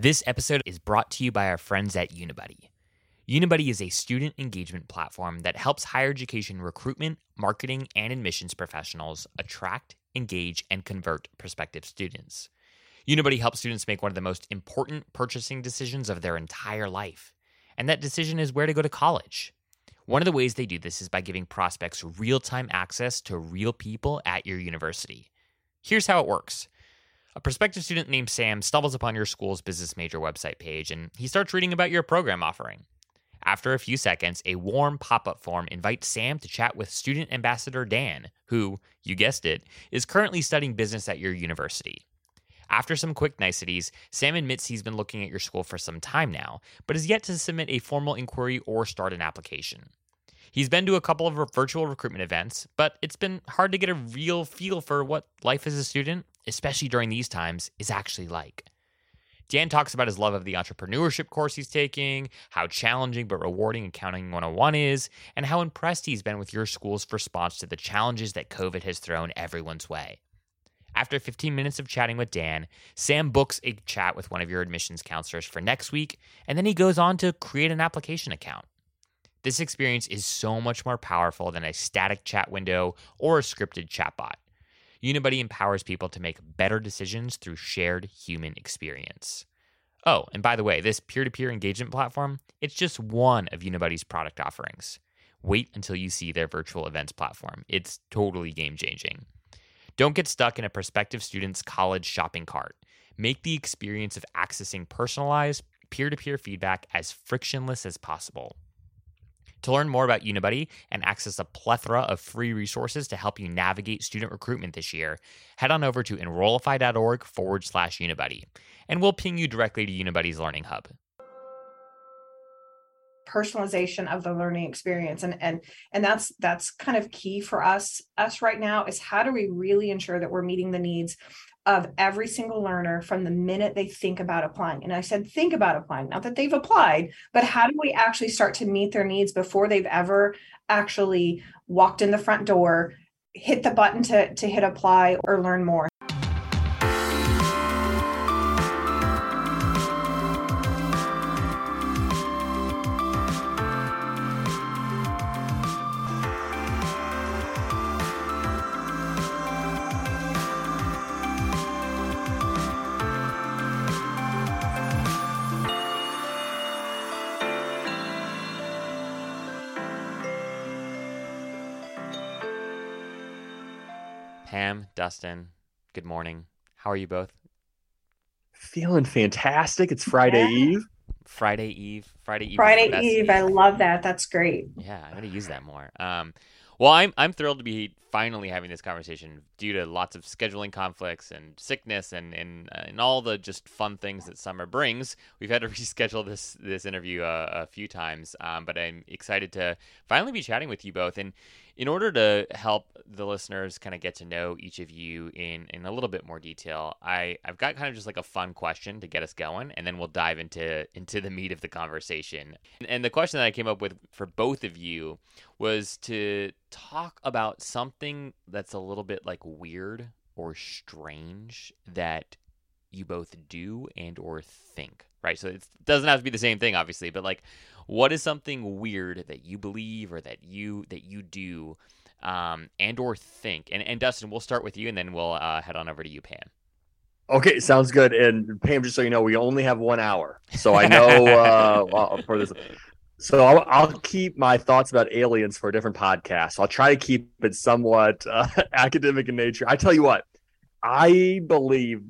This episode is brought to you by our friends at Unibuddy. Unibuddy is a student engagement platform that helps higher education recruitment, marketing, and admissions professionals attract, engage, and convert prospective students. Unibuddy helps students make one of the most important purchasing decisions of their entire life, and that decision is where to go to college. One of the ways they do this is by giving prospects real time access to real people at your university. Here's how it works. A prospective student named Sam stumbles upon your school's business major website page and he starts reading about your program offering. After a few seconds, a warm pop up form invites Sam to chat with student ambassador Dan, who, you guessed it, is currently studying business at your university. After some quick niceties, Sam admits he's been looking at your school for some time now, but has yet to submit a formal inquiry or start an application. He's been to a couple of virtual recruitment events, but it's been hard to get a real feel for what life as a student, especially during these times, is actually like. Dan talks about his love of the entrepreneurship course he's taking, how challenging but rewarding Accounting 101 is, and how impressed he's been with your school's response to the challenges that COVID has thrown everyone's way. After 15 minutes of chatting with Dan, Sam books a chat with one of your admissions counselors for next week, and then he goes on to create an application account. This experience is so much more powerful than a static chat window or a scripted chatbot. Unibuddy empowers people to make better decisions through shared human experience. Oh, and by the way, this peer-to-peer engagement platform, it's just one of Unibuddy's product offerings. Wait until you see their virtual events platform. It's totally game-changing. Don't get stuck in a prospective student's college shopping cart. Make the experience of accessing personalized peer-to-peer feedback as frictionless as possible. To learn more about Unibuddy and access a plethora of free resources to help you navigate student recruitment this year, head on over to enrollify.org forward slash Unibuddy, and we'll ping you directly to Unibuddy's Learning Hub. personalization of the learning experience and and and that's that's kind of key for us us right now is how do we really ensure that we're meeting the needs of every single learner from the minute they think about applying. And I said, think about applying, not that they've applied, but how do we actually start to meet their needs before they've ever actually walked in the front door, hit the button to, to hit apply or learn more? Pam, good morning. How are you both? Feeling fantastic. It's Friday Yeah. Eve. Friday Eve. Friday Eve. Friday best Eve. I love that. That's great. Yeah, I'm gonna use that more. Um, well, I'm I'm thrilled to be finally having this conversation due to lots of scheduling conflicts and sickness and and uh, and all the just fun things that summer brings. We've had to reschedule this this interview uh, a few times, um, but I'm excited to finally be chatting with you both. And in order to help the listeners kind of get to know each of you in in a little bit more detail, I I've got kind of just like a fun question to get us going, and then we'll dive into into the meat of the conversation. And, and the question that I came up with for both of you was to talk about something that's a little bit like weird or strange that you both do and or think right so it doesn't have to be the same thing obviously but like what is something weird that you believe or that you that you do um and or think and, and dustin we'll start with you and then we'll uh, head on over to you pam Okay, sounds good. And Pam, just so you know, we only have one hour, so I know uh, for this. So I'll, I'll keep my thoughts about aliens for a different podcast. I'll try to keep it somewhat uh, academic in nature. I tell you what, I believe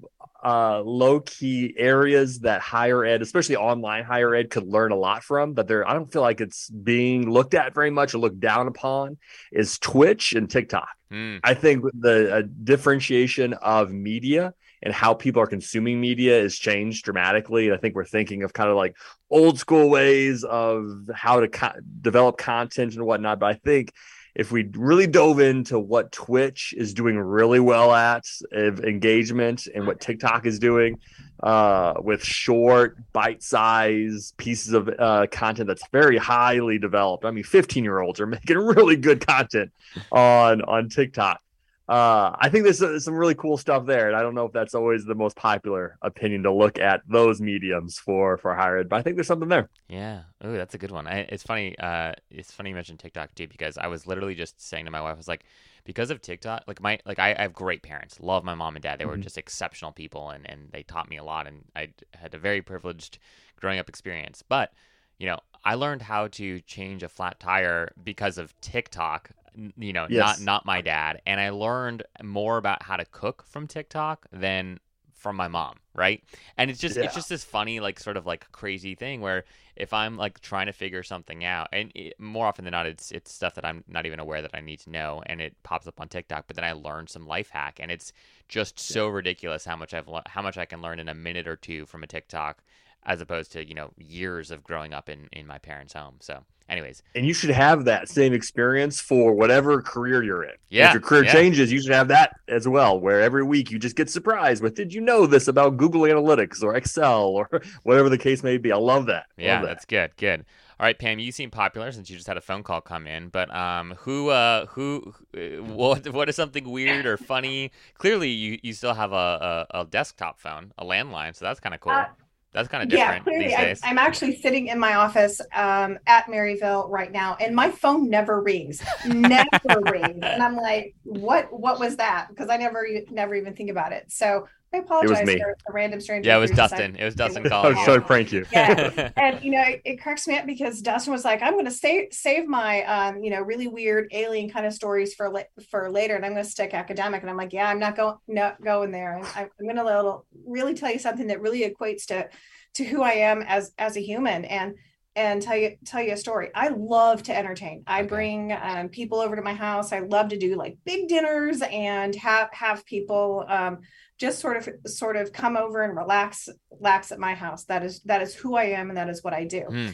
uh, low key areas that higher ed, especially online higher ed, could learn a lot from. But there, I don't feel like it's being looked at very much or looked down upon. Is Twitch and TikTok. Hmm. I think the uh, differentiation of media and how people are consuming media has changed dramatically. And I think we're thinking of kind of like old school ways of how to co- develop content and whatnot. But I think if we really dove into what Twitch is doing really well at of engagement and what TikTok is doing uh, with short, bite size pieces of uh, content that's very highly developed. I mean, 15 year olds are making really good content on on TikTok. Uh, I think there's, uh, some really cool stuff there, and I don't know if that's always the most popular opinion to look at those mediums for for higher ed, but I think there's something there. Yeah. Oh, that's a good one. I, it's funny. Uh, it's funny you mentioned TikTok too, because I was literally just saying to my wife, I was like, because of TikTok, like my like I, I have great parents, love my mom and dad. They were Mhm. just exceptional people, and and they taught me a lot, and I had a very privileged growing up experience. But you know, I learned how to change a flat tire because of TikTok. You know, Yes. not not my dad, and I learned more about how to cook from TikTok than from my mom, right? And it's just Yeah. it's just this funny like sort of like crazy thing where if I'm like trying to figure something out, and it, more often than not, it's it's stuff that I'm not even aware that I need to know, and it pops up on TikTok. But then I learn some life hack, and it's just so ridiculous how much I've le- how much I can learn in a minute or two from a TikTok, as opposed to you know years of growing up in in my parents' home. So, anyways, And you should have that same experience for whatever career you're in. Yeah, If your career yeah. changes, you should have that as well, where every week you just get surprised with, did you know this about Google Analytics or Excel or whatever the case may be? I love that. Yeah, Love that. that's good. Good. All right, Pam, you seem popular since you just had a phone call come in. But um, who, uh, who, uh, what, what is something weird or funny? Clearly, you, you still have a, a, a desktop phone, a landline, so that's kind of cool. Uh, that's kind of yeah, clearly, these I, days. I'm actually sitting in my office um, at Maryville right now, and my phone never rings, never rings, and I'm like, "What? What was that?" Because I never, never even think about it. So I apologize me. for a random stranger. yeah, it was Dustin. It was Dustin was I was you. trying to prank you. Yeah. and you know it, it cracks me up because Dustin was like, "I'm going to save save my um, you know really weird alien kind of stories for la- for later, and I'm going to stick academic." And I'm like, "Yeah, I'm not going not going there. And I, I'm going to little really tell you something that really equates to to who I am as as a human and." And tell you tell you a story. I love to entertain. I Okay. bring um, people over to my house. I love to do like big dinners and have have people um, just sort of sort of come over and relax relax at my house. That is that is who i am and that is what i do. Hmm.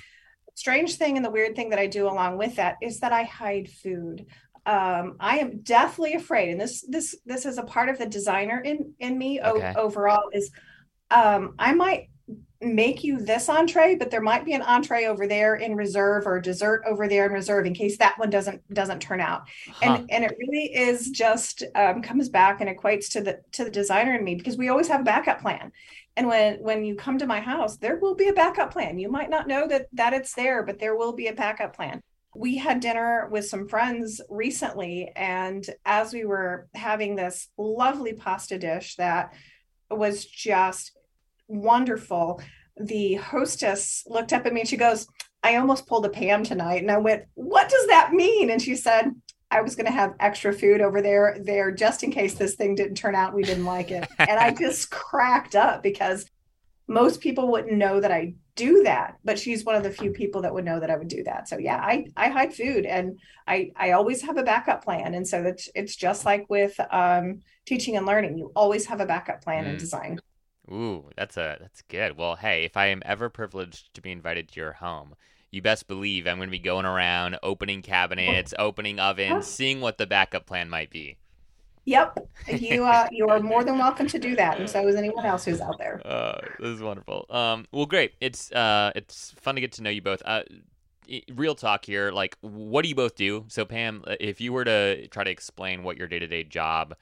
strange thing and the weird thing that i do along with that is that i hide food. Um, i am deathly afraid and this this this is a part of the designer in in me o- overall is um, i might make you this entree but there might be an entree over there in reserve or dessert over there in reserve in case that one doesn't doesn't turn out. Huh. and and it really is just um, comes back and equates to the to the designer and me because we always have a backup plan. And when when you come to my house there will be a backup plan. You might not know that that it's there but there will be a backup plan. We had dinner with some friends recently and as we were having this lovely pasta dish that was just wonderful the hostess looked up at me and she goes I almost pulled a Pam tonight. And I went, What does that mean? And she said, I was going to have extra food over there, there just in case this thing didn't turn out. We didn't like it. and I just cracked up because most people wouldn't know that I do that, but she's one of the few people that would know that I would do that. So yeah, I, I hide food and I, I always have a backup plan. And so it's, it's just like with um, teaching and learning. You always have a backup plan in Mm. design. Ooh, that's a that's good. Well, hey, if I am ever privileged to be invited to your home, you best believe I'm going to be going around opening cabinets, opening ovens, seeing what the backup plan might be. Yep. You, uh, you are more than welcome to do that. And so is anyone else who's out there. Uh, this is wonderful. Um, well, great. It's uh, it's fun to get to know you both. Uh, real talk here. Like, what do you both do? So, Pam, uh, if you were to try to explain what your day to day job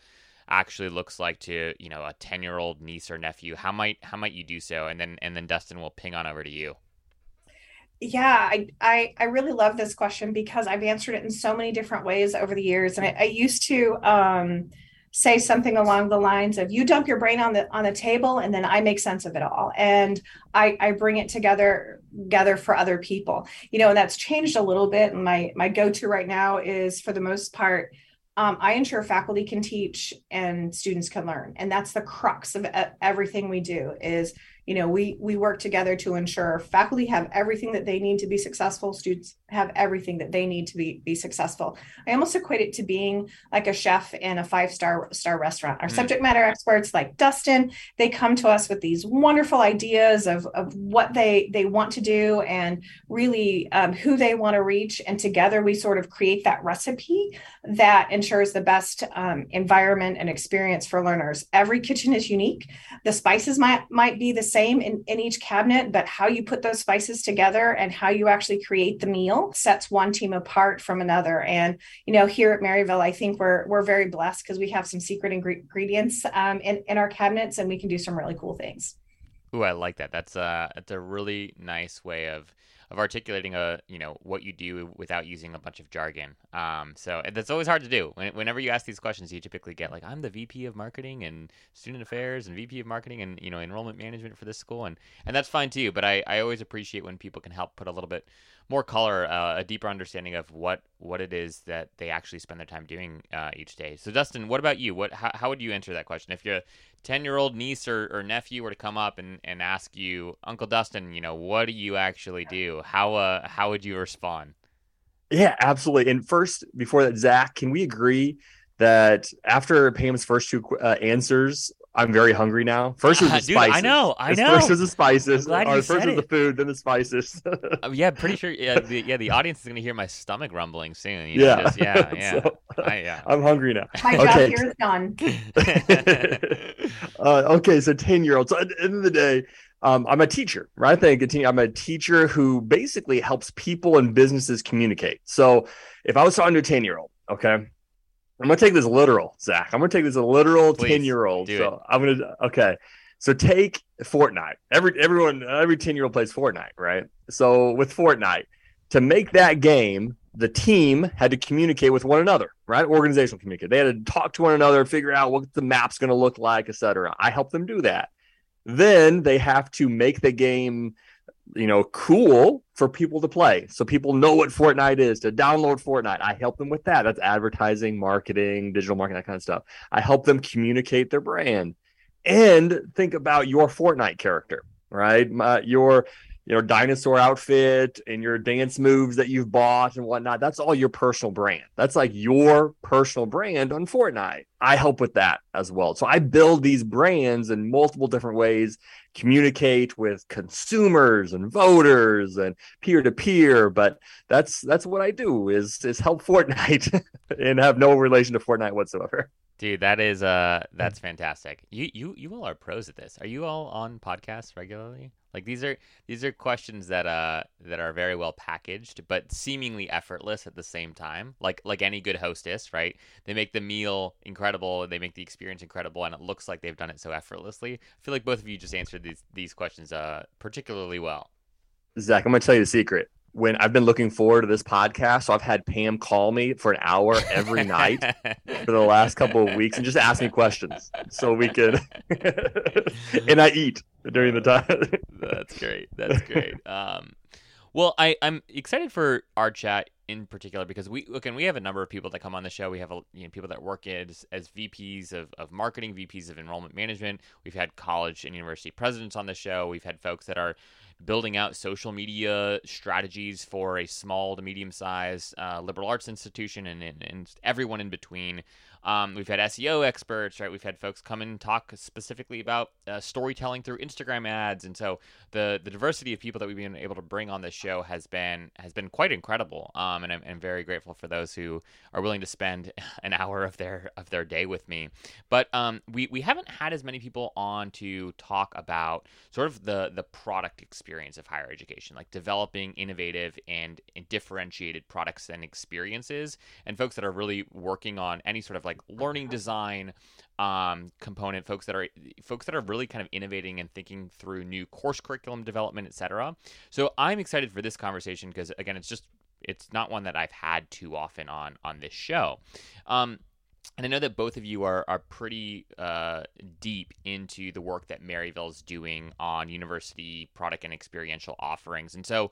actually looks like to you know a ten year old niece or nephew, how might how might you do so? And then and then Dustin will ping on over to you. Yeah, I, I I really love this question because I've answered it in so many different ways over the years, and I, I used to um, say something along the lines of "You dump your brain on the on the table, and then I make sense of it all, and I I bring it together together for other people." You know, and that's changed a little bit. And my my go to right now is for the most part. Um, I ensure faculty can teach and students can learn, and that's the crux of everything we do. Is you know we we work together to ensure faculty have everything that they need to be successful students have everything that they need to be be successful. I almost equate it to being like a chef in a five star star restaurant. Our Mm. subject matter experts like dustin they come to us with these wonderful ideas of, of what they they want to do and really um, who they want to reach. And together we sort of create that recipe that ensures the best um, environment and experience for learners. Every kitchen is unique. The spices might might be the same in, in each cabinet, but how you put those spices together and how you actually create the meal sets one team apart from another. And you know, here at Maryville, I think we're we're very blessed because we have some secret ingredients um, in in our cabinets, and we can do some really cool things. Ooh, I like that. That's uh, that's a really nice way of of articulating a you know what you do without using a bunch of jargon. Um, so that's always hard to do. Whenever you ask these questions, you typically get like, "I'm the VP of marketing and student affairs and VP of marketing and you know enrollment management for this school," and and that's fine too. But I I always appreciate when people can help put a little bit more color, uh, a deeper understanding of what what it is that they actually spend their time doing uh, each day. So, Dustin, what about you? What how, how would you answer that question if your ten year old niece or, or nephew were to come up and, and ask you, Uncle Dustin, you know, what do you actually do? How uh how would you respond? Yeah, absolutely. And first, before that, Zach, can we agree that after Pam's first two uh, answers, I'm very hungry now. First was the Dude, spices. I know, I know. First was the spices. I'm glad or you first said was the food, then the spices. Uh, yeah, pretty sure. Yeah, the, yeah, the audience is gonna hear my stomach rumbling soon. You know, yeah, just- yeah, yeah, So, I, yeah. I'm hungry now. My job Okay. here is done. uh, okay, so 10 year olds. So at the end of the day, um, I'm a teacher, right? I think a teen- I'm a teacher who basically helps people and businesses communicate. So if I was talking to a 10 year old, okay, I'm gonna take this literal, Zach. I'm gonna take this a literal 10 year old. So I'm gonna okay. So take Fortnite. Every everyone every 10 year old plays Fortnite, right? So with Fortnite, to make that game, the team had to communicate with one another, right? Organizational communicate. They had to talk to one another, figure out what the map's going to look like, etc. I help them do that. Then they have to make the game, you know, cool for people to play, so people know what Fortnite is. To download Fortnite, I help them with that. That's advertising, marketing, digital marketing, that kind of stuff. I help them communicate their brand, and think about your Fortnite character, right? My, your your dinosaur outfit and your dance moves that you've bought and whatnot. That's all your personal brand. That's like your personal brand on Fortnite. I help with that as well. So I build these brands in multiple different ways, communicate with consumers and voters and peer to peer. But that's that's what I do is is help Fortnite and have no relation to Fortnite whatsoever. Dude, that is uh that's fantastic. You you you all are pros at this. Are you all on podcasts regularly? Like these are these are questions that uh that are very well packaged but seemingly effortless at the same time. Like like any good hostess, right? They make the meal incredible, they make the experience incredible and it looks like they've done it so effortlessly. I feel like both of you just answered these these questions uh particularly well. Zach, I'm gonna tell you the secret. When I've been looking forward to this podcast, so I've had Pam call me for an hour every night for the last couple of weeks and just ask me questions so we could and I eat during the time. That's great. That's great. Um, well, I, I'm excited for our chat in particular because we look and we have a number of people that come on the show. We have a, you know, people that work as, as VPs of, of marketing, VPs of enrollment management. We've had college and university presidents on the show. We've had folks that are building out social media strategies for a small to medium sized uh, liberal arts institution and, and, and everyone in between. Um, we've had SEO experts, right? We've had folks come and talk specifically about uh, storytelling through Instagram ads, and so the the diversity of people that we've been able to bring on this show has been has been quite incredible. Um, and I'm, I'm very grateful for those who are willing to spend an hour of their of their day with me. But um, we we haven't had as many people on to talk about sort of the the product experience of higher education, like developing innovative and, and differentiated products and experiences, and folks that are really working on any sort of like learning design um, component folks that are folks that are really kind of innovating and thinking through new course curriculum development etc so i'm excited for this conversation because again it's just it's not one that i've had too often on on this show. Um, and I know that both of you are are pretty uh, deep into the work that Maryville's doing on university product and experiential offerings. And so,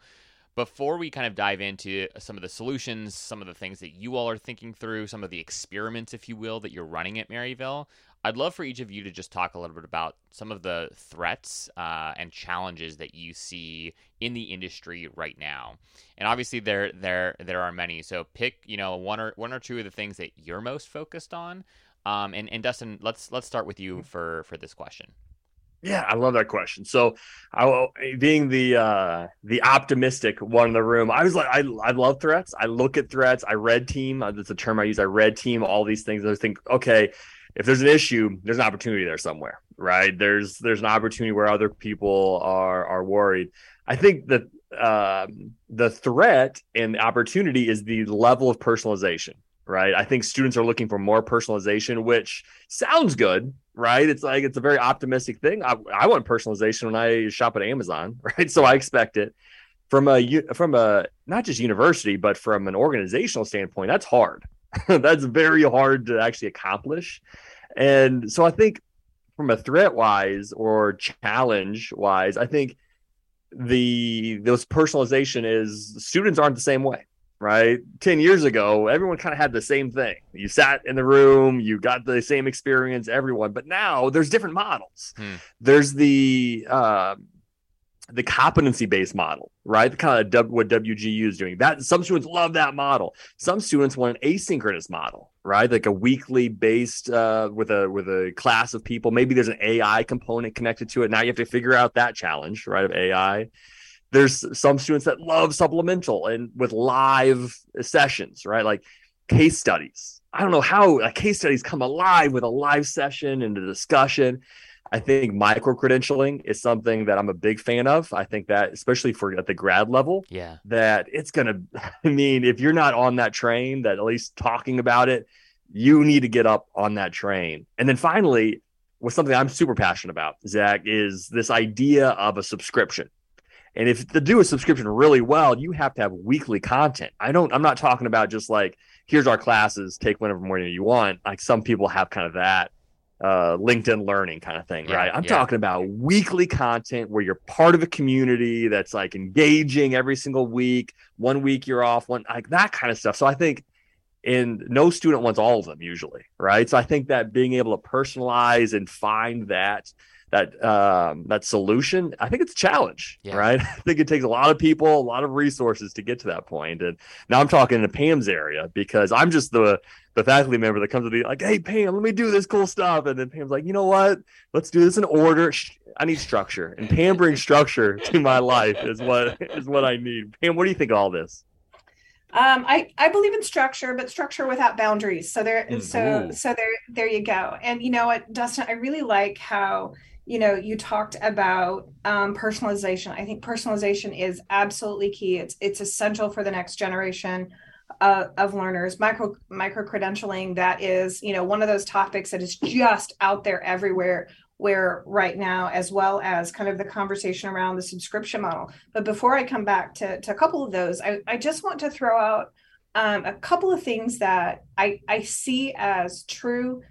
before we kind of dive into some of the solutions, some of the things that you all are thinking through, some of the experiments, if you will, that you're running at Maryville, I'd love for each of you to just talk a little bit about some of the threats uh, and challenges that you see in the industry right now. And obviously, there there there are many. So pick you know one or one or two of the things that you're most focused on. Um, and and Dustin, let's let's start with you for for this question. Yeah, I love that question. So, I being the uh the optimistic one in the room, I was like, I I love threats. I look at threats. I red team. uh, That's a term I use. I red team all these things. I think, okay, if there's an issue, there's an opportunity there somewhere, right? There's there's an opportunity where other people are are worried. I think that um, the threat and the opportunity is the level of personalization, right? I think students are looking for more personalization, which sounds good, right? It's like it's a very optimistic thing. I, I want personalization when I shop at Amazon, right? So I expect it from a from a not just university, but from an organizational standpoint. That's hard. that's very hard to actually accomplish. And so I think from a threat wise or challenge wise, I think the those personalization is students aren't the same way right 10 years ago everyone kind of had the same thing you sat in the room you got the same experience everyone but now there's different models hmm. there's the uh, the competency based model, right? The kind of w, what WGU is doing. That some students love that model. Some students want an asynchronous model, right? Like a weekly based uh, with a with a class of people. Maybe there's an AI component connected to it. Now you have to figure out that challenge, right? Of AI. There's some students that love supplemental and with live sessions, right? Like case studies. I don't know how a case studies come alive with a live session and a discussion. I think micro credentialing is something that I'm a big fan of. I think that, especially for at the grad level, yeah, that it's gonna. I mean, if you're not on that train, that at least talking about it, you need to get up on that train. And then finally, what's something I'm super passionate about, Zach, is this idea of a subscription. And if to do a subscription really well, you have to have weekly content. I don't. I'm not talking about just like here's our classes, take whatever morning you want. Like some people have kind of that uh, LinkedIn learning kind of thing, yeah, right? I'm yeah. talking about weekly content where you're part of a community that's like engaging every single week. One week you're off, one like that kind of stuff. So I think, and no student wants all of them usually, right? So I think that being able to personalize and find that that um, that solution, I think it's a challenge, yeah. right? I think it takes a lot of people, a lot of resources to get to that point. And now I'm talking in Pam's area because I'm just the the faculty member that comes to be like, "Hey Pam, let me do this cool stuff," and then Pam's like, "You know what? Let's do this in order. I need structure." And Pam brings structure to my life is what is what I need. Pam, what do you think of all this? Um, I I believe in structure, but structure without boundaries. So there, mm-hmm. so so there there you go. And you know what, Dustin, I really like how you know you talked about um, personalization. I think personalization is absolutely key. It's it's essential for the next generation uh, of learners micro micro credentialing that is you know one of those topics that is just out there everywhere where right now as well as kind of the conversation around the subscription model but before i come back to, to a couple of those I, I just want to throw out um, a couple of things that I, I see as true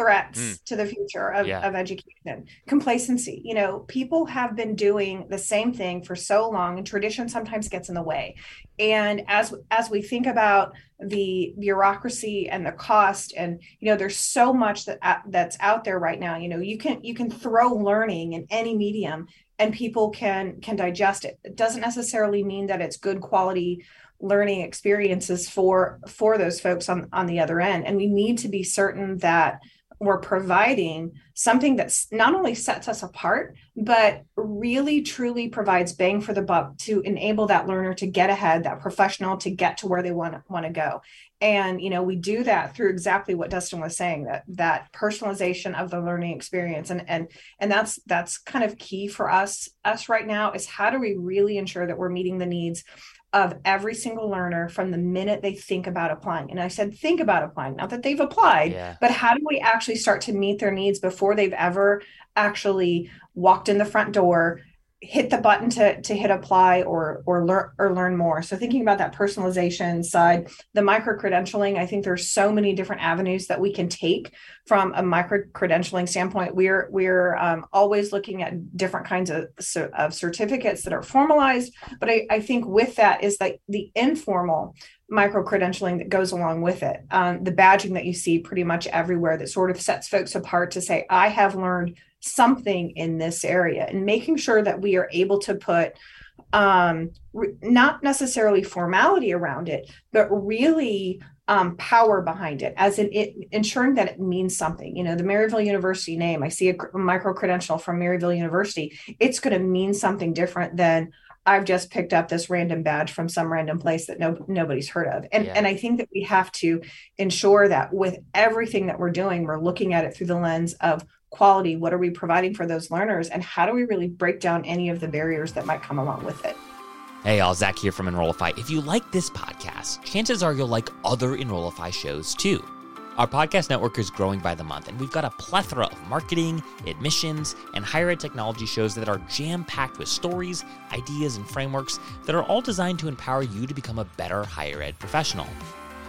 threats mm. to the future of, yeah. of education complacency you know people have been doing the same thing for so long and tradition sometimes gets in the way and as as we think about the bureaucracy and the cost and you know there's so much that uh, that's out there right now you know you can you can throw learning in any medium and people can can digest it it doesn't necessarily mean that it's good quality learning experiences for for those folks on on the other end and we need to be certain that we're providing something that's not only sets us apart, but really truly provides bang for the buck to enable that learner to get ahead, that professional to get to where they want want to go. And you know, we do that through exactly what Dustin was saying, that that personalization of the learning experience. And and and that's that's kind of key for us us right now is how do we really ensure that we're meeting the needs of every single learner from the minute they think about applying. And I said, think about applying, not that they've applied, yeah. but how do we actually start to meet their needs before they've ever actually walked in the front door hit the button to to hit apply or or learn or learn more. So thinking about that personalization side the micro credentialing i think there's so many different avenues that we can take from a micro credentialing standpoint. We're we're um, always looking at different kinds of, of certificates that are formalized but I, I think with that is like the informal micro credentialing that goes along with it. Um, the badging that you see pretty much everywhere that sort of sets folks apart to say i have learned something in this area and making sure that we are able to put um, re- not necessarily formality around it, but really um, power behind it, as in it ensuring that it means something. You know, the Maryville University name. I see a micro credential from Maryville University. It's going to mean something different than I've just picked up this random badge from some random place that no nobody's heard of. And yeah. and I think that we have to ensure that with everything that we're doing, we're looking at it through the lens of quality what are we providing for those learners and how do we really break down any of the barriers that might come along with it Hey, all Zach here from Enrollify. If you like this podcast, chances are you'll like other Enrollify shows too. Our podcast network is growing by the month, and we've got a plethora of marketing, admissions, and higher ed technology shows that are jam packed with stories, ideas, and frameworks that are all designed to empower you to become a better higher ed professional.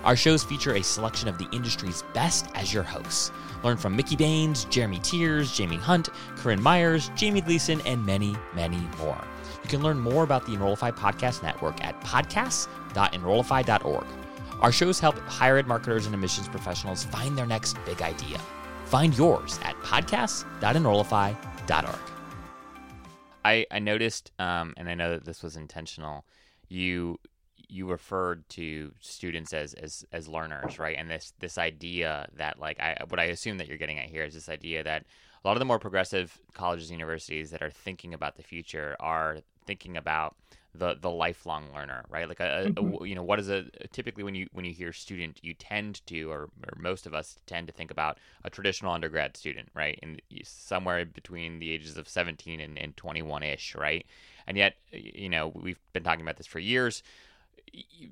Our shows feature a selection of the industry's best as your hosts. Learn from Mickey Baines, Jeremy Tiers, Jaime Hunt, Corynn Myers, Jaime Gleason, and many, many more. You can learn more about the Enrollify Podcast Network at podcasts.enrollify.org. Our shows help higher ed marketers and admissions professionals find their next big idea. Find yours at podcasts.enrollify.org. I, I noticed, um, and I know that this was intentional, you you referred to students as as as learners, right? And this this idea that like I what I assume that you're getting at here is this idea that a lot of the more progressive colleges and universities that are thinking about the future are thinking about the the lifelong learner, right? Like a, mm-hmm. a, you know what is a typically when you when you hear student, you tend to or, or most of us tend to think about a traditional undergrad student, right? And somewhere between the ages of 17 and, and 21 ish, right? And yet, you know, we've been talking about this for years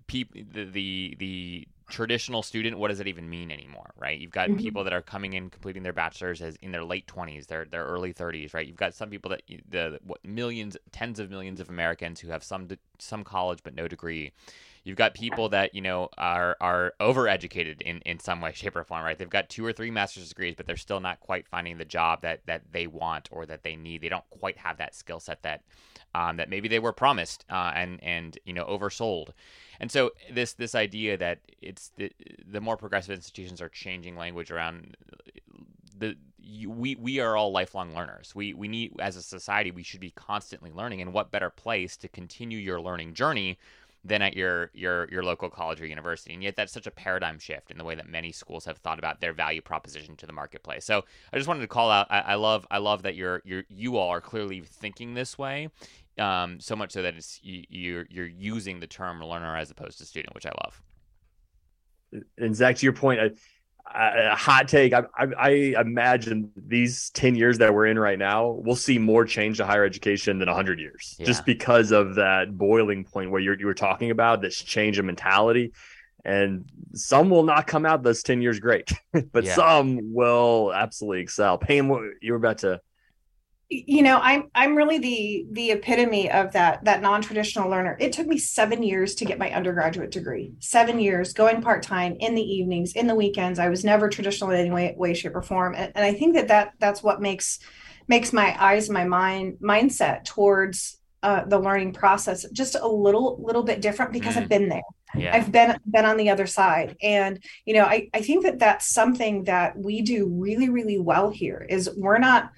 people the, the the traditional student what does it even mean anymore right? You've got mm-hmm. people that are coming in completing their bachelor's as in their late 20s their their early 30s right? You've got some people that the what millions tens of millions of americans who have some some college but no degree. You've got people that you know are are overeducated in in some way shape or form right? They've got two or three master's degrees but they're still not quite finding the job that that they want or that they need. They don't quite have that skill set that um, that maybe they were promised uh, and and you know oversold. And so this this idea that it's the, the more progressive institutions are changing language around the you, we we are all lifelong learners. We we need as a society we should be constantly learning. And what better place to continue your learning journey than at your your your local college or university. And yet that's such a paradigm shift in the way that many schools have thought about their value proposition to the marketplace. So I just wanted to call out. I, I love I love that you're you're you all are clearly thinking this way. Um, so much so that it's you, you're you're using the term learner as opposed to student, which I love. And Zach, to your point, I, a hot take. I, I, I, imagine these 10 years that we're in right now, we'll see more change to higher education than 100 years, yeah. just because of that boiling point where you're, you were talking about this change of mentality. And some will not come out those 10 years great, but yeah. some will absolutely excel. Pam, you were about to you know i'm i'm really the the epitome of that that non-traditional learner. It took me seven years to get my undergraduate degree. Seven years going part-time in the evenings in the weekends. I was never traditional in any way, way shape or form. And, and i think that that that's what makes makes my eyes my mind mindset towards uh, the learning process just a little little bit different because mm. i've been there. Yeah. i've been been on the other side. And you know I, I think that that's something that we do really really well here is we're not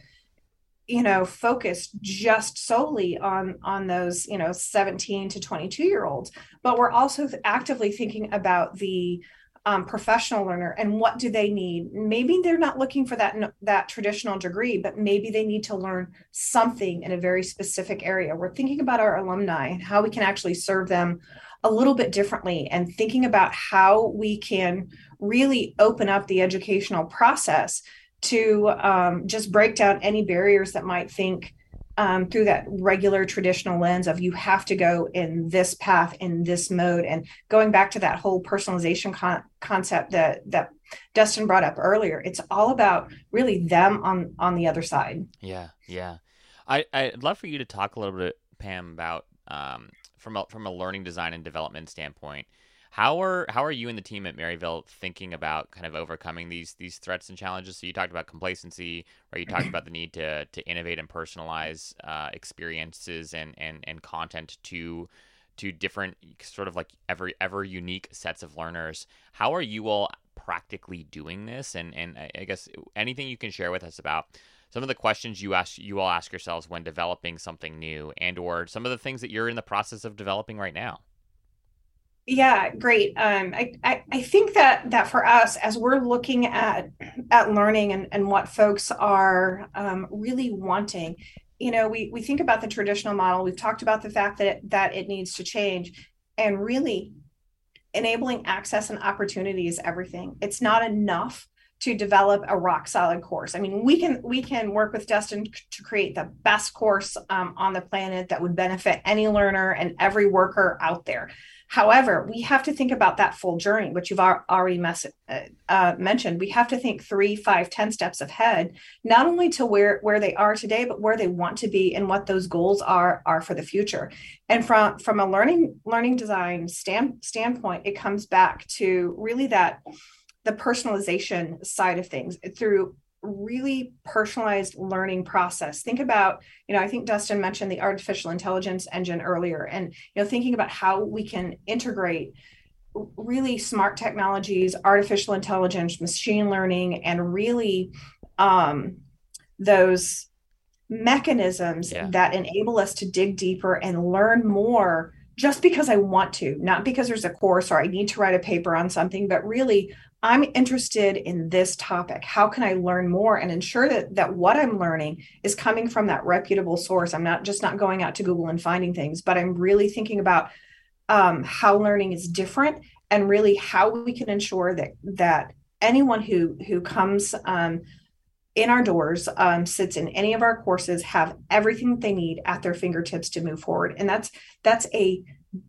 you know focused just solely on on those you know 17 to 22 year olds. But we're also actively thinking about the um, professional learner and what do they need? Maybe they're not looking for that that traditional degree but maybe they need to learn something in a very specific area. We're thinking about our alumni and how we can actually serve them a little bit differently and thinking about how we can really open up the educational process to um, just break down any barriers that might think um, through that regular traditional lens of you have to go in this path in this mode. And going back to that whole personalization con- concept that that dustin brought up earlier it's all about really them on on the other side. Yeah yeah. I i'd love for you to talk a little bit pam about um, from a, from a learning design and development standpoint how are how are you and the team at Maryville thinking about kind of overcoming these these threats and challenges? So you talked about complacency, right? You talked about the need to to innovate and personalize uh, experiences and and and content to to different sort of like ever ever unique sets of learners. How are you all practically doing this? And and I guess anything you can share with us about some of the questions you ask you all ask yourselves when developing something new and or some of the things that you're in the process of developing right now yeah great um, I, I, I think that that for us as we're looking at at learning and, and what folks are um, really wanting you know we we think about the traditional model we've talked about the fact that it, that it needs to change and really enabling access and opportunity is everything it's not enough to develop a rock solid course. I mean, we can we can work with Dustin to create the best course um, on the planet that would benefit any learner and every worker out there. However, we have to think about that full journey, which you've already mess- uh, uh, mentioned. We have to think three, five, ten steps ahead, not only to where where they are today, but where they want to be and what those goals are are for the future. And from from a learning learning design stand, standpoint, it comes back to really that the personalization side of things through really personalized learning process think about you know i think dustin mentioned the artificial intelligence engine earlier and you know thinking about how we can integrate really smart technologies artificial intelligence machine learning and really um, those mechanisms yeah. that enable us to dig deeper and learn more just because I want to, not because there's a course or I need to write a paper on something, but really I'm interested in this topic. How can I learn more and ensure that that what I'm learning is coming from that reputable source? I'm not just not going out to Google and finding things, but I'm really thinking about um, how learning is different and really how we can ensure that that anyone who who comes um, in our doors um, sits in any of our courses have everything that they need at their fingertips to move forward and that's that's a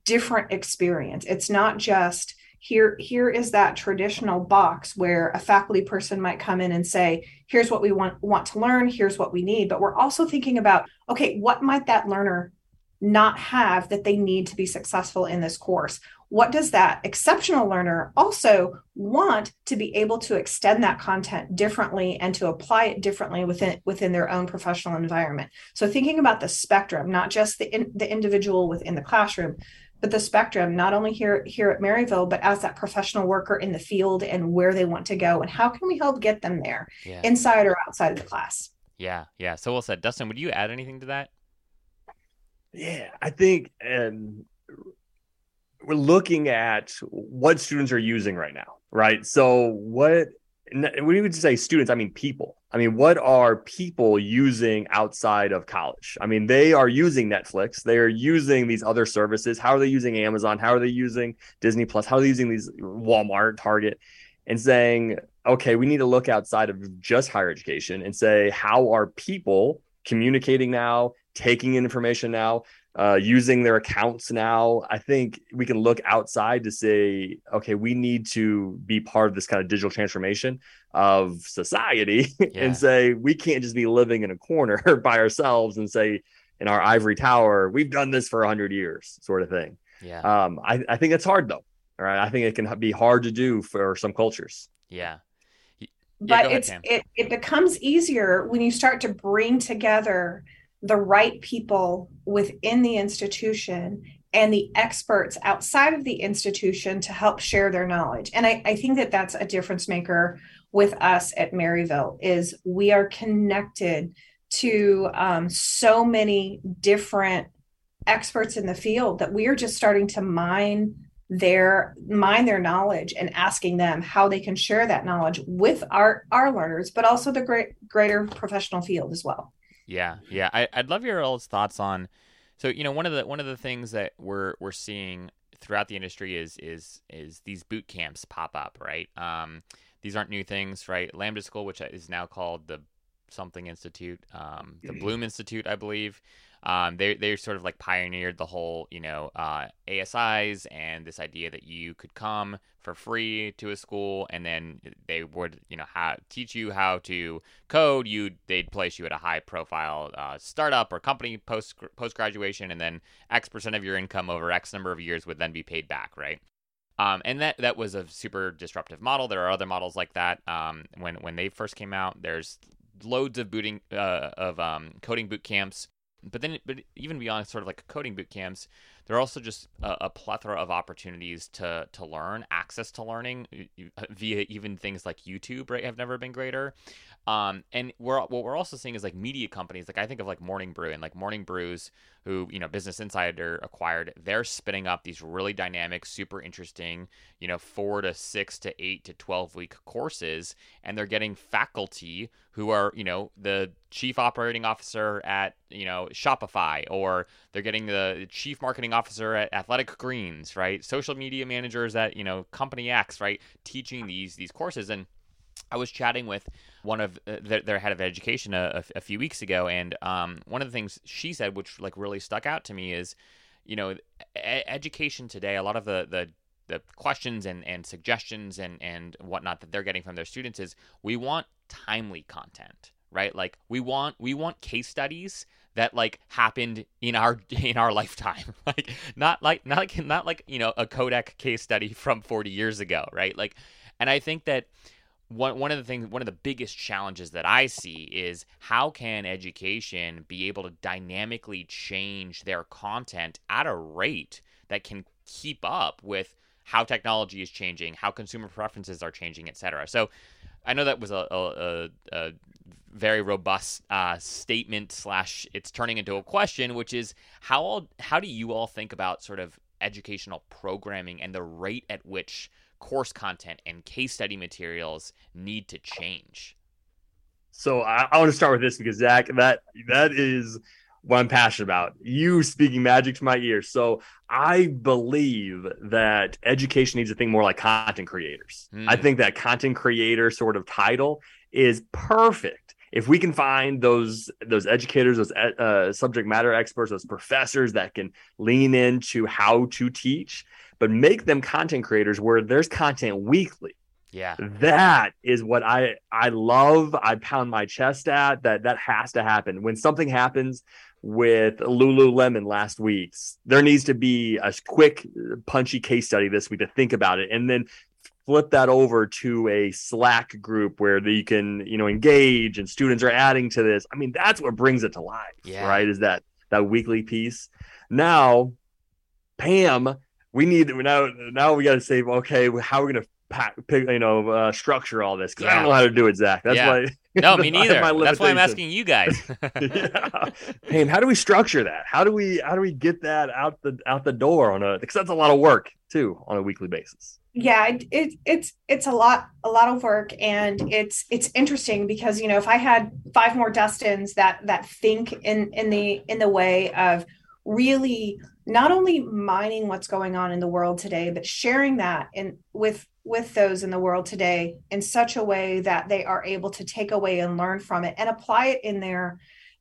different experience it's not just here here is that traditional box where a faculty person might come in and say here's what we want want to learn here's what we need. But we're also thinking about okay what might that learner not have that they need to be successful in this course? What does that exceptional learner also want to be able to extend that content differently and to apply it differently within within their own professional environment? So thinking about the spectrum not just the in, the individual within the classroom but the spectrum not only here here at maryville but as that professional worker in the field and where they want to go and how can we help get them there yeah. inside or outside of the class. Yeah yeah. So well said. Dustin would you add anything to that? Yeah i think and we're looking at what students are using right now right? So what when we would say students i mean people I mean, what are people using outside of college? I mean, they are using Netflix, they are using these other services. How are they using Amazon? How are they using Disney Plus? How are they using these Walmart, Target, and saying, okay, we need to look outside of just higher education and say, how are people communicating now, taking information now? Uh, using their accounts now. I think we can look outside to say, okay, we need to be part of this kind of digital transformation of society yeah. and say we can't just be living in a corner by ourselves and say in our ivory tower we've done this for 100 years sort of thing. Yeah. Um i, I think it's hard though all right? I think it can be hard to do for some cultures. Yeah. But ahead, it's it, it becomes easier when you start to bring together the right people within the institution and the experts outside of the institution to help share their knowledge. And I, I think that that's a difference maker with us at Maryville is we are connected to um, so many different experts in the field that we are just starting to mine their mine their knowledge and asking them how they can share that knowledge with our our learners but also the great greater professional field as well yeah yeah I, i'd love your all's thoughts on so you know one of the one of the things that we're we're seeing throughout the industry is is is these boot camps pop up right um these aren't new things, right? Lambda School, which is now called the something institute, um, the Bloom Institute, I believe. Um, they they sort of like pioneered the whole you know uh, ASIs and this idea that you could come for free to a school and then they would you know teach you how to code. You they'd place you at a high profile uh, startup or company post post graduation and then X percent of your income over X number of years would then be paid back, right? Um, and that that was a super disruptive model. There are other models like that. Um, when when they first came out, there's loads of booting uh, of um, coding boot camps. But then, but even beyond sort of like coding boot camps, there are also just a, a, plethora of opportunities to to learn, access to learning via even things like YouTube. Right, have never been greater. Um, and we're what we're also seeing is like media companies. Like I think of like Morning Brew and like Morning Brews, who you know Business Insider acquired. They're spinning up these really dynamic, super interesting, you know, four to six to eight to twelve week courses, and they're getting faculty who are you know the chief operating officer at you know Shopify, or they're getting the chief marketing officer at Athletic Greens, right? Social media managers at you know Company X, right? Teaching these these courses and I was chatting with one of uh, their, head of education a, a, a few weeks ago, and um, one of the things she said, which like really stuck out to me, is you know, e- education today. A lot of the the the questions and, and suggestions and, and whatnot that they're getting from their students is we want timely content right like we want we want case studies that like happened in our in our lifetime like not like not like not like you know a kodak case study from 40 years ago right like and i think that one, one of the things one of the biggest challenges that i see is how can education be able to dynamically change their content at a rate that can keep up with how technology is changing, how consumer preferences are changing, et cetera. So I know that was a, a, a very robust uh, statement slash it's turning into a question, which is how all, how do you all think about sort of educational programming and the rate at which course content and case study materials need to change? So I, I want to start with this because Zach, that that is what I'm passionate about. You speaking magic to my ears. So I believe that education needs to think more like content creators. Mm. I think that content creator sort of title is perfect. If we can find those those educators, those uh, subject matter experts, those professors that can lean into how to teach, but make them content creators where there's content weekly. Yeah. That is what I I love. I pound my chest at that that has to happen. When something happens with Lululemon last week. There needs to be a quick, punchy case study this week to think about it, and then flip that over to a Slack group where you can, you know, engage and students are adding to this. I mean, that's what brings it to life, yeah. right? Is that that weekly piece. Now, Pam, we need now. Now we got to say, okay, how are we going to pack, pick, you know, uh, structure all this? Because yeah. I don't know how to do it, Zach. That's yeah. why no, me neither. That's why I'm asking you guys. yeah. Hey, how do we structure that? How do we how do we get that out the out the door on a because that's a lot of work too on a weekly basis. Yeah, it, it, it's it's a lot a lot of work and it's it's interesting because you know if I had five more Dustins that that think in in the in the way of really not only mining what's going on in the world today but sharing that in with with those in the world today in such a way that they are able to take away and learn from it and apply it in their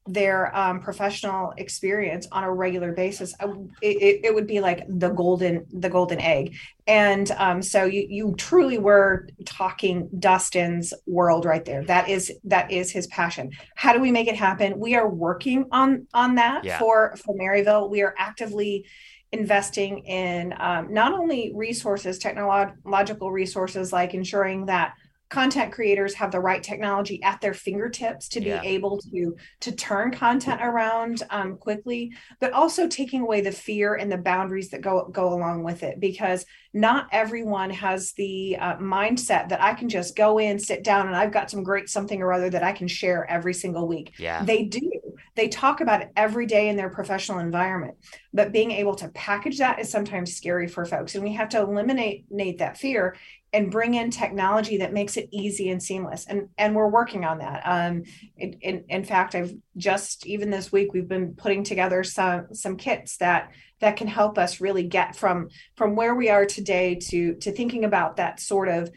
their um, professional experience on a regular basis it, it, would be like the golden the golden egg. And um, so you you truly were talking dustin's world right there. That is that is his passion. How do we make it happen? We are working on on that yeah. for for maryville. We are actively investing in um, not only resources, technological resources, like ensuring that content creators have the right technology at their fingertips to be yeah. able to to turn content around um, quickly but also taking away the fear and the boundaries that go go along with it because not everyone has the uh, mindset that i can just go in sit down and i've got some great something or other that i can share every single week. Yeah. They do. They talk about it every day in their professional environment but being able to package that is sometimes scary for folks and we have to eliminate that fear and bring in technology that makes it easy and seamless. And and we're working on that. Um in, in, in fact i've just even this week we've been putting together some some kits that that can help us really get from from where we are today to to thinking about that sort of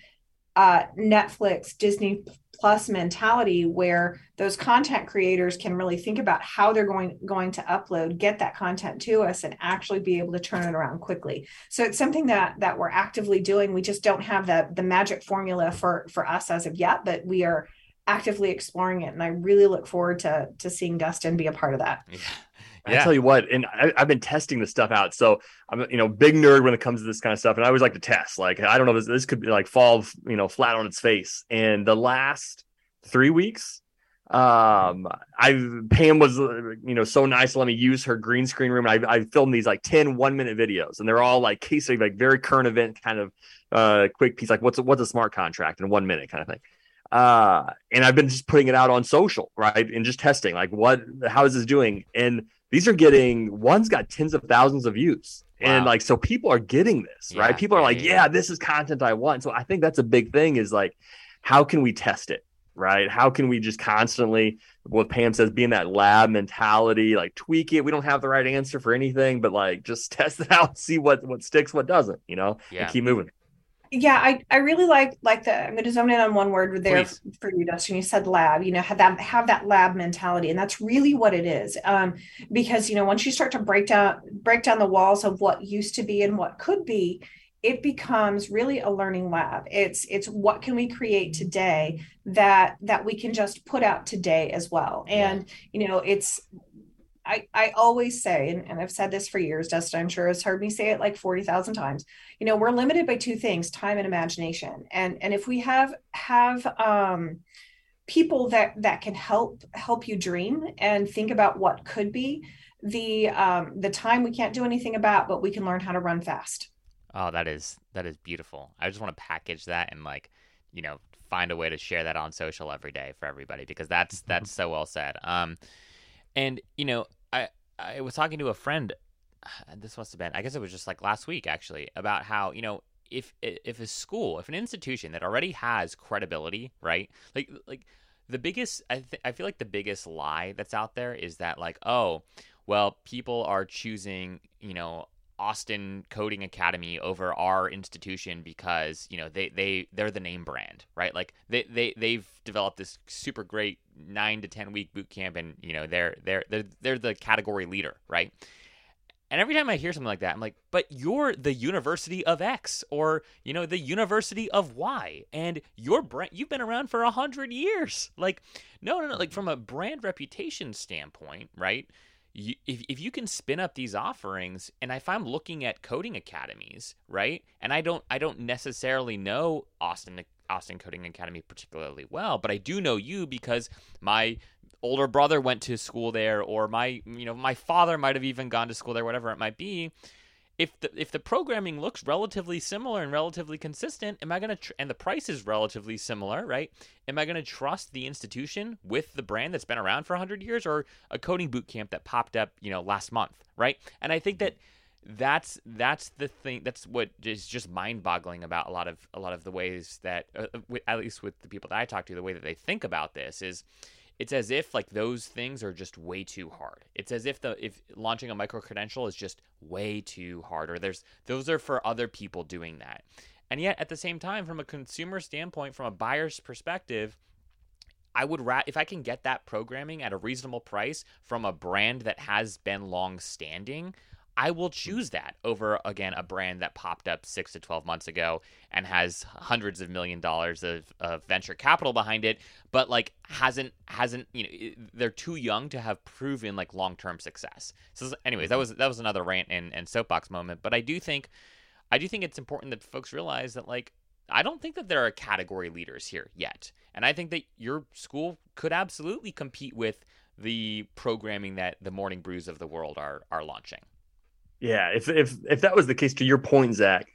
uh netflix disney plus mentality where those content creators can really think about how they're going going to upload get that content to us and actually be able to turn it around quickly. So it's something that that we're actively doing. We just don't have the the magic formula for for us as of yet but we are actively exploring it and i really look forward to to seeing dustin be a part of that. Yeah. Yeah. I tell you what, and I, have been testing this stuff out. So I'm, you know, big nerd when it comes to this kind of stuff, and I always like to test. Like, I don't know, this, this could be like fall, you know, flat on its face. And the last three weeks, um, I Pam was, you know, so nice to let me use her green screen room. I, I filmed these like 10 one minute videos, and they're all like case like very current event kind of uh quick piece, like what's a, what's a smart contract in one minute kind of thing uh and i've been just putting it out on social right and just testing like what how is this doing and these are getting one's got tens of thousands of views. Wow. And like so people are getting this, yeah, right? People are like, yeah, this is content I want. So I think that's a big thing is like how can we test it? Right? How can we just constantly what Pam says, be in that lab mentality, like tweak it. We don't have the right answer for anything, but like just test it out, see what what sticks, what doesn't, you know, yeah. keep moving yeah, I, I really like like the I'm going to zone in on one word there Please. for you, Dustin. You said lab. You know, have that have that lab mentality, and that's really what it is. Um, because you know, once you start to break down break down the walls of what used to be and what could be, it becomes really a learning lab. It's it's what can we create today that that we can just put out today as well. And you know, it's I, I always say, and, and I've said this for years, Dustin, I'm sure has heard me say it like 40,000 times, you know, we're limited by two things, time and imagination. And, and if we have, have, um, people that, that can help, help you dream and think about what could be the, um, the time we can't do anything about, but we can learn how to run fast. Oh, that is, that is beautiful. I just want to package that and like, you know, find a way to share that on social every day for everybody because that's, that's so well said. Um, and you know, I I was talking to a friend. This must have been, I guess it was just like last week actually, about how you know if if a school, if an institution that already has credibility, right? Like like the biggest, I th- I feel like the biggest lie that's out there is that like, oh, well, people are choosing, you know, Austin Coding Academy over our institution because you know they they they're the name brand, right? Like they they they've developed this super great nine to ten week boot camp, and you know they're they're they're they're the category leader, right? And every time I hear something like that, I'm like, but you're the University of X or, you know, the University of Y and your brand, you've been around for a hundred years. Like, no, no, no. Like mm-hmm. from a brand reputation standpoint, right? You, if, if you can spin up these offerings and if i'm looking at coding academies right and i don't i don't necessarily know austin austin coding academy particularly well but i do know you because my older brother went to school there or my you know my father might have even gone to school there whatever it might be if the if the programming looks relatively similar and relatively consistent, am I going to tr- and the price is relatively similar, right? Am I going to trust the institution with the brand that's been around for 100 years or a coding boot camp that popped up, you know, last month, right? And I think that that's that's the thing that's what is just mind-boggling about a lot of a lot of the ways that uh, at least with the people that I talk to the way that they think about this is it's as if like those things are just way too hard. It's as if the if launching a micro credential is just way too hard or there's those are for other people doing that. And yet at the same time from a consumer standpoint from a buyer's perspective, I would rat if I can get that programming at a reasonable price from a brand that has been long standing, I will choose that over again a brand that popped up six to twelve months ago and has hundreds of million dollars of, of venture capital behind it, but like hasn't hasn't you know they're too young to have proven like long term success. So, anyways, that mm-hmm. was that was another rant and, and soapbox moment. But I do think I do think it's important that folks realize that like I don't think that there are category leaders here yet, and I think that your school could absolutely compete with the programming that the morning brews of the world are are launching. Yeah, if if if that was the case, to your point, Zach,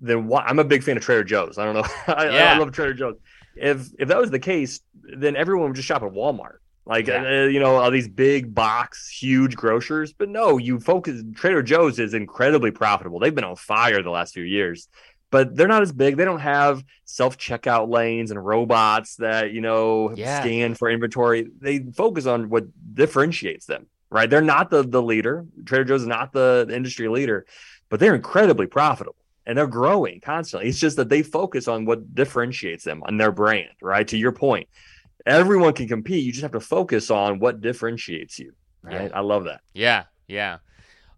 then why, I'm a big fan of Trader Joe's. I don't know, I, yeah. I love Trader Joe's. If if that was the case, then everyone would just shop at Walmart. Like yeah. uh, you know, all these big box, huge grocers. But no, you focus. Trader Joe's is incredibly profitable. They've been on fire the last few years, but they're not as big. They don't have self checkout lanes and robots that you know yeah. scan for inventory. They focus on what differentiates them right? They're not the the leader. Trader Joe's is not the, the industry leader, but they're incredibly profitable and they're growing constantly. It's just that they focus on what differentiates them on their brand, right? To your point, everyone can compete. You just have to focus on what differentiates you. Right? I love that. Yeah, yeah.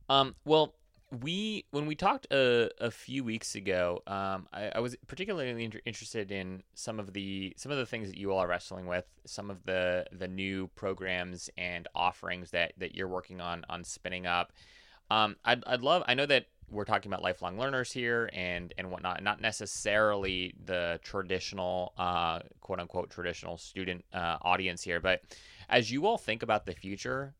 Um, well, we when we talked a, a few weeks ago, um, I, I, was particularly inter- interested in some of the some of the things that you all are wrestling with, some of the the new programs and offerings that that you're working on on spinning up. Um, I'd I'd love. I know that we're talking about lifelong learners here and and whatnot, not necessarily the traditional uh, quote unquote traditional student uh, audience here, but as you all think about the future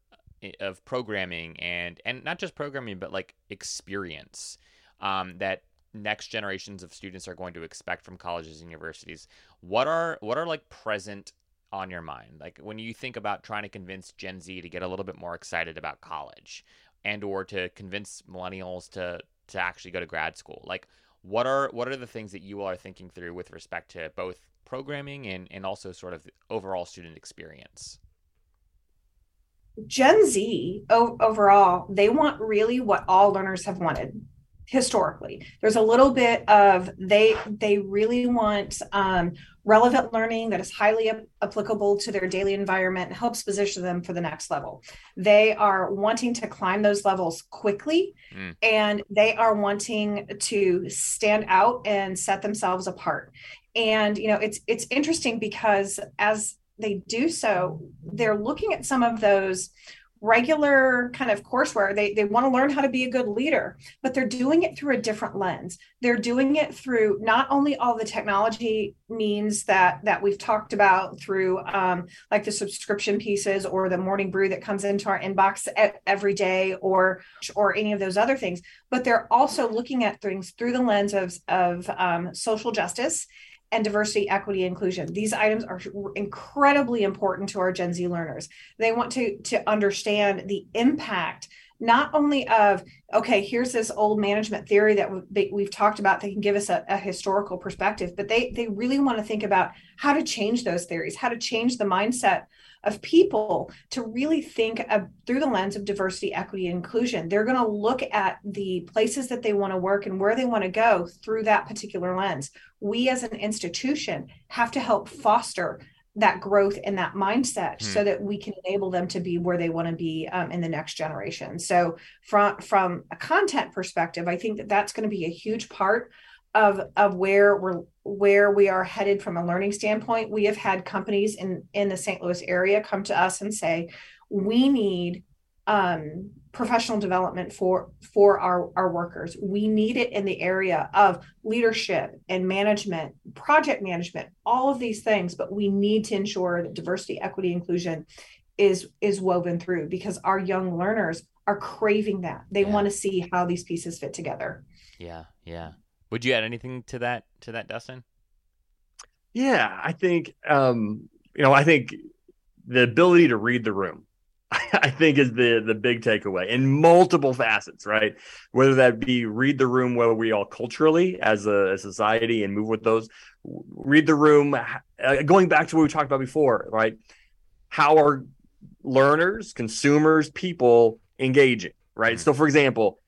of programming and and not just programming but like experience um, that next generations of students are going to expect from colleges and universities. What are what are like present on your mind? Like when you think about trying to convince gen z to get a little bit more excited about college and or to convince millennials to to actually go to grad school like what are what are the things that you all are thinking through with respect to both programming and and also sort of overall student experience Gen Z o- overall, they want really what all learners have wanted historically. There's a little bit of they they really want um, relevant learning that is highly ap- applicable to their daily environment and helps position them for the next level. They are wanting to climb those levels quickly mm. and they are wanting to stand out and set themselves apart. And you know it's it's interesting because as they do so they're looking at some of those regular kind of courseware. They, they want to learn how to be a good leader but they're doing it through a different lens. They're doing it through not only all the technology means that that we've talked about through um, like the subscription pieces or the morning brew that comes into our inbox every day or or any of those other things but they're also looking at things through the lens of of um, social justice and diversity, equity, inclusion. These items are incredibly important to our Gen Z learners. They want to, to understand the impact not only of okay here's this old management theory that we've talked about they can give us a, a, historical perspective but they they really want to think about how to change those theories how to change the mindset of people to really think of, through the lens of diversity, equity, and inclusion. They're going to look at the places that they want to work and where they want to go through that particular lens. We as an institution have to help foster that growth and that mindset hmm. so that we can enable them to be where they want to be um, in the next generation so from from a content perspective i think that that's going to be a huge part of of where we're where we are headed from a learning standpoint we have had companies in in the st louis area come to us and say we need um, professional development for for our our workers. We need it in the area of leadership and management project management all of these things but we need to ensure that diversity equity inclusion is is woven through because our young learners are craving that. They yeah. want to see how these pieces fit together. Yeah yeah would you add anything to that to that, Dustin? Yeah, I think um, you know, I think the ability to read the room, I think is the the big takeaway in multiple facets, right? Whether that be read the room where we all culturally as a, a society and move with those, read the room. Uh, going back to what we talked about before, right? How are learners, consumers, people engaging, right? Mm-hmm. So, for example,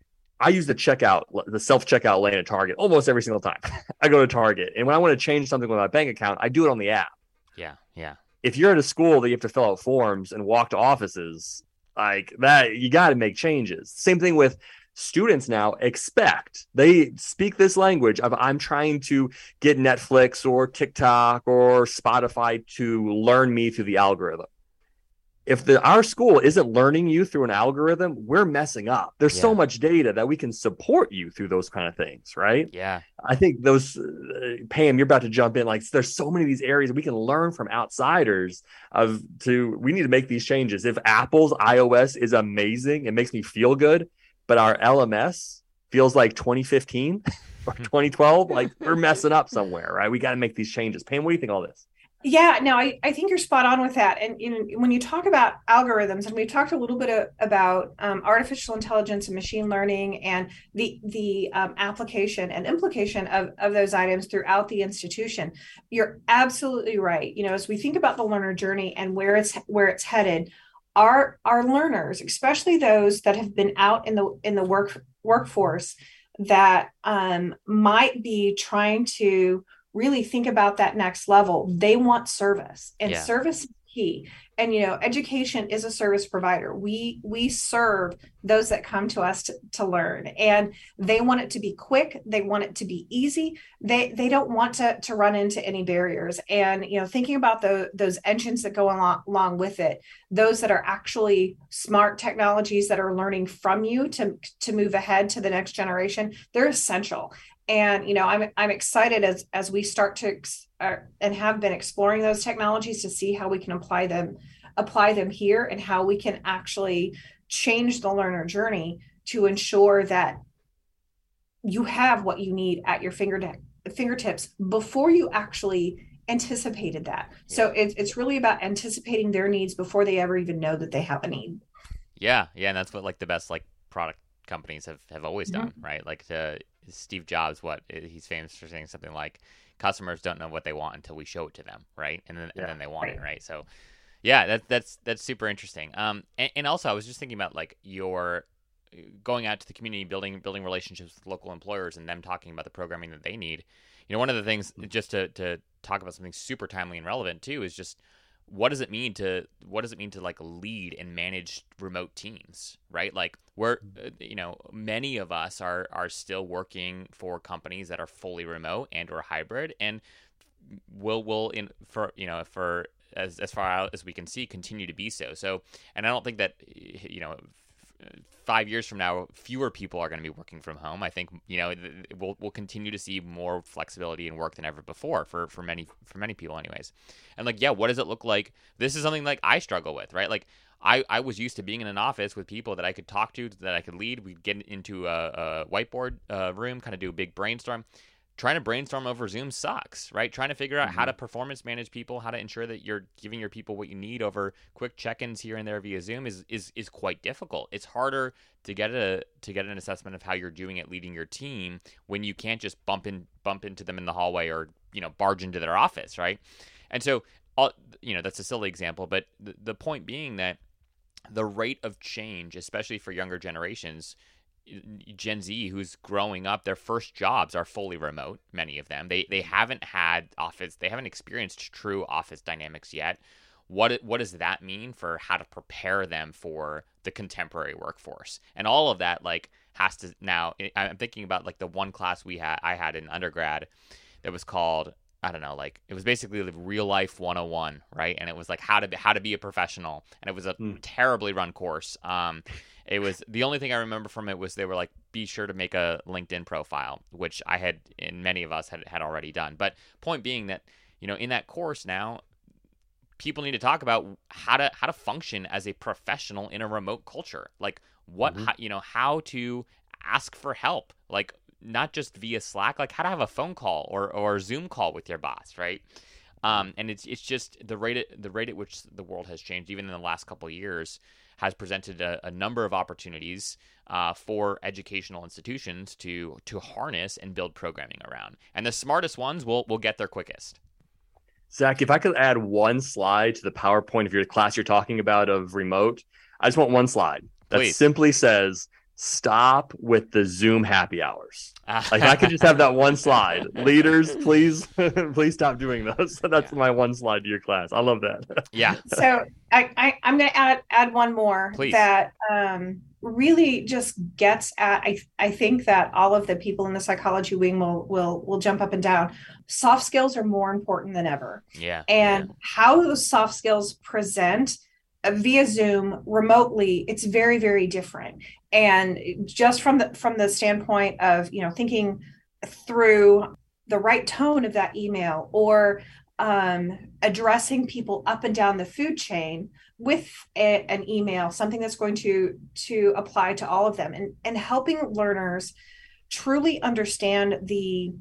I use the checkout, the self checkout lane at Target almost every single time. I go to Target, and when I want to change something with my bank account, I do it on the app. Yeah, yeah. If you're at a school that you have to fill out forms and walk to offices, like that, you got to make changes. Same thing with students now expect they speak this language of i'm trying to get netflix or tiktok or spotify to learn me through the algorithm if the our school isn't learning you through an algorithm, we're messing up. There's yeah. so much data that we can support you through those kind of things, right? Yeah. I think those uh, Pam, you're about to jump in. Like, there's so many of these areas we can learn from outsiders. Of to we need to make these changes. If Apple's iOS is amazing, it makes me feel good, but our LMS feels like 2015 or 2012. like we're messing up somewhere, right? We got to make these changes. Pam, what do you think all this? Yeah, no, I, I think you're spot on with that. And when you talk about algorithms, and we've talked a little bit of, about um, artificial intelligence and machine learning and the the um, application and implication of, of those items throughout the institution, you're absolutely right. You know, as we think about the learner journey and where it's where it's headed, our our learners, especially those that have been out in the in the work workforce, that um, might be trying to really think about that next level. They want service and yeah. service is key. And you know education is a service provider. We we serve those that come to us to, to learn and they want it to be quick. They want it to be easy. They they don't want to to run into any barriers. And you know thinking about the, those engines that go along, along with it those that are actually smart technologies that are learning from you to to move ahead to the next generation they're essential and you know i'm i'm excited as as we start to uh, and have been exploring those technologies to see how we can apply them apply them here and how we can actually change the learner journey to ensure that you have what you need at your finger fingertips before you actually anticipated that. So it's, it's really about anticipating their needs before they ever even know that they have a need. Yeah. Yeah. And that's what like the best like product companies have have always mm-hmm. done mm-hmm. right? Like to Steve Jobs, what he's famous for saying something like, "Customers don't know what they want until we show it to them, right? And then yeah, and then they want it, right? So, yeah, that's that's that's super interesting. Um, and, and also I was just thinking about like your going out to the community, building building relationships with local employers, and them talking about the programming that they need. You know, one of the things just to to talk about something super timely and relevant too is just what does it mean to what does it mean to like lead and manage remote teams right? Like we're uh, you know many of us are are still working for companies that are fully remote and or hybrid and will will in for you know for as as far out as we can see continue to be so. So and i don't think that you know five years from now, fewer people are going to be working from home. I think you know we'll we'll continue to see more flexibility in work than ever before for for many for many people, anyways. And like, yeah, what does it look like? This is something like I struggle with, right? Like. I, I was used to being in an office with people that I could talk to, that I could lead. We'd get into a, a whiteboard uh, room, kind of do a big brainstorm trying to brainstorm over Zoom sucks, right? Trying to figure out mm-hmm. how to performance manage people, how to ensure that you're giving your people what you need over quick check-ins here and there via Zoom is is is quite difficult. It's harder to get a to get an assessment of how you're doing it leading your team when you can't just bump in bump into them in the hallway or, you know, barge into their office, right? And so all, you know, that's a silly example, but the, the point being that the rate of change, especially for younger generations, Gen Z who's growing up, their first jobs are fully remote. Many of them, they they mm-hmm. haven't had office, they haven't experienced true office dynamics yet. What what does that mean for how to prepare them for the contemporary workforce? And all of that like has to now. I'm thinking about like the one class we had, I had in undergrad, that was called I don't know, like it was basically the real life 101, right? And it was like how to be, how to be a professional, and it was a mm. terribly run course. Um, it was the only thing I remember from it was they were like, be sure to make a LinkedIn profile, which I had, and many of us had had already done. But point being that you know in that course now, people need to talk about how to how to function as a professional in a remote culture, like what mm-hmm. how, you know how to ask for help, like not just via Slack, like how to have a phone call or or Zoom call with your boss, right? Um, and it's it's just the rate at, the rate at which the world has changed, even in the last couple years has presented a, a number of opportunities uh, for educational institutions to to harness and build programming around. And the smartest ones will will get there quickest. Zach, if I could add one slide to the PowerPoint of your class you're talking about of remote, I just want one slide that Please. simply says stop with the Zoom happy hours. like I could just have that one slide. Leaders, please, please stop doing those. That's yeah. my one slide to your class. I love that. Yeah. So I, I am going to add add one more please. that um, really just gets at. I I think that all of the people in the psychology wing will will will jump up and down. Soft skills are more important than ever. Yeah. And yeah. how those soft skills present via zoom remotely it's very very different. And just from the from the standpoint of you know thinking through the right tone of that email or um, addressing people up and down the food chain with a, an email something that's going to to apply to all of them and and helping learners truly understand the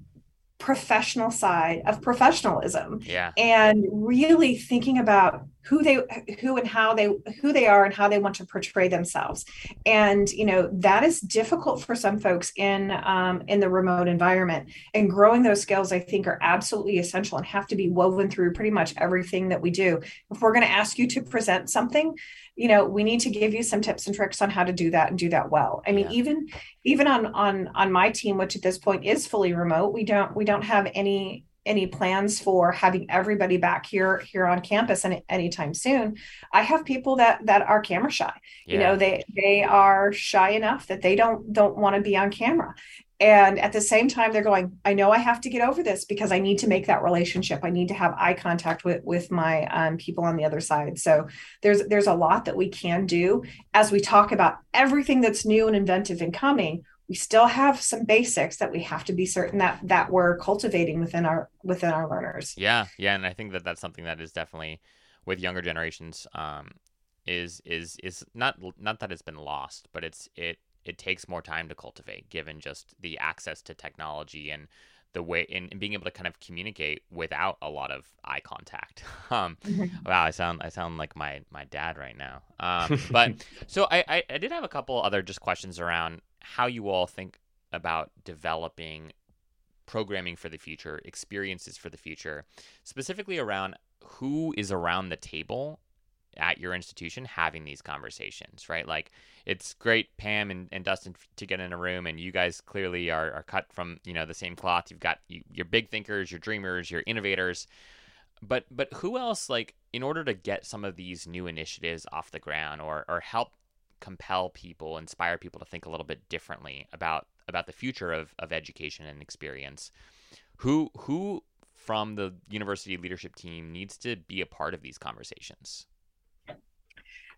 professional side of professionalism yeah. and really thinking about who they who and how they who they are and how they want to portray themselves. And you know that is difficult for some folks in um, in the remote environment. And growing those skills i think are absolutely essential and have to be woven through pretty much everything that we do. If we're going to ask you to present something you know we need to give you some tips and tricks on how to do that and do that well i mean yeah. even even on on on my team which at this point is fully remote we don't we don't have any any plans for having everybody back here here on campus any anytime soon i have people that that are camera shy yeah. you know they they are shy enough that they don't don't want to be on camera and at the same time they're going i know i have to get over this because i need to make that relationship. I need to have eye contact with with my um, people on the other side. So there's there's a lot that we can do. As we talk about everything that's new and inventive and coming we still have some basics that we have to be certain that that we're cultivating within our within our learners. Yeah yeah and i think that that's something that is definitely with younger generations um is is is not not that it's been lost but it's it it takes more time to cultivate given just the access to technology and the way in, in being able to kind of communicate without a lot of eye contact. Um, mm-hmm. wow, I sound I sound like my my dad right now. Um, but so I, I I did have a couple other just questions around how you all think about developing programming for the future, experiences for the future, specifically around who is around the table at your institution having these conversations, right? Like it's great, Pam and, and Dustin, to get in a room, and you guys clearly are, are cut from you know the same cloth. You've got you, you're big thinkers, you're dreamers, you're innovators. But but who else like in order to get some of these new initiatives off the ground or or help compel people, inspire people to think a little bit differently about about the future of, of education and experience? Who who from the university leadership team needs to be a part of these conversations?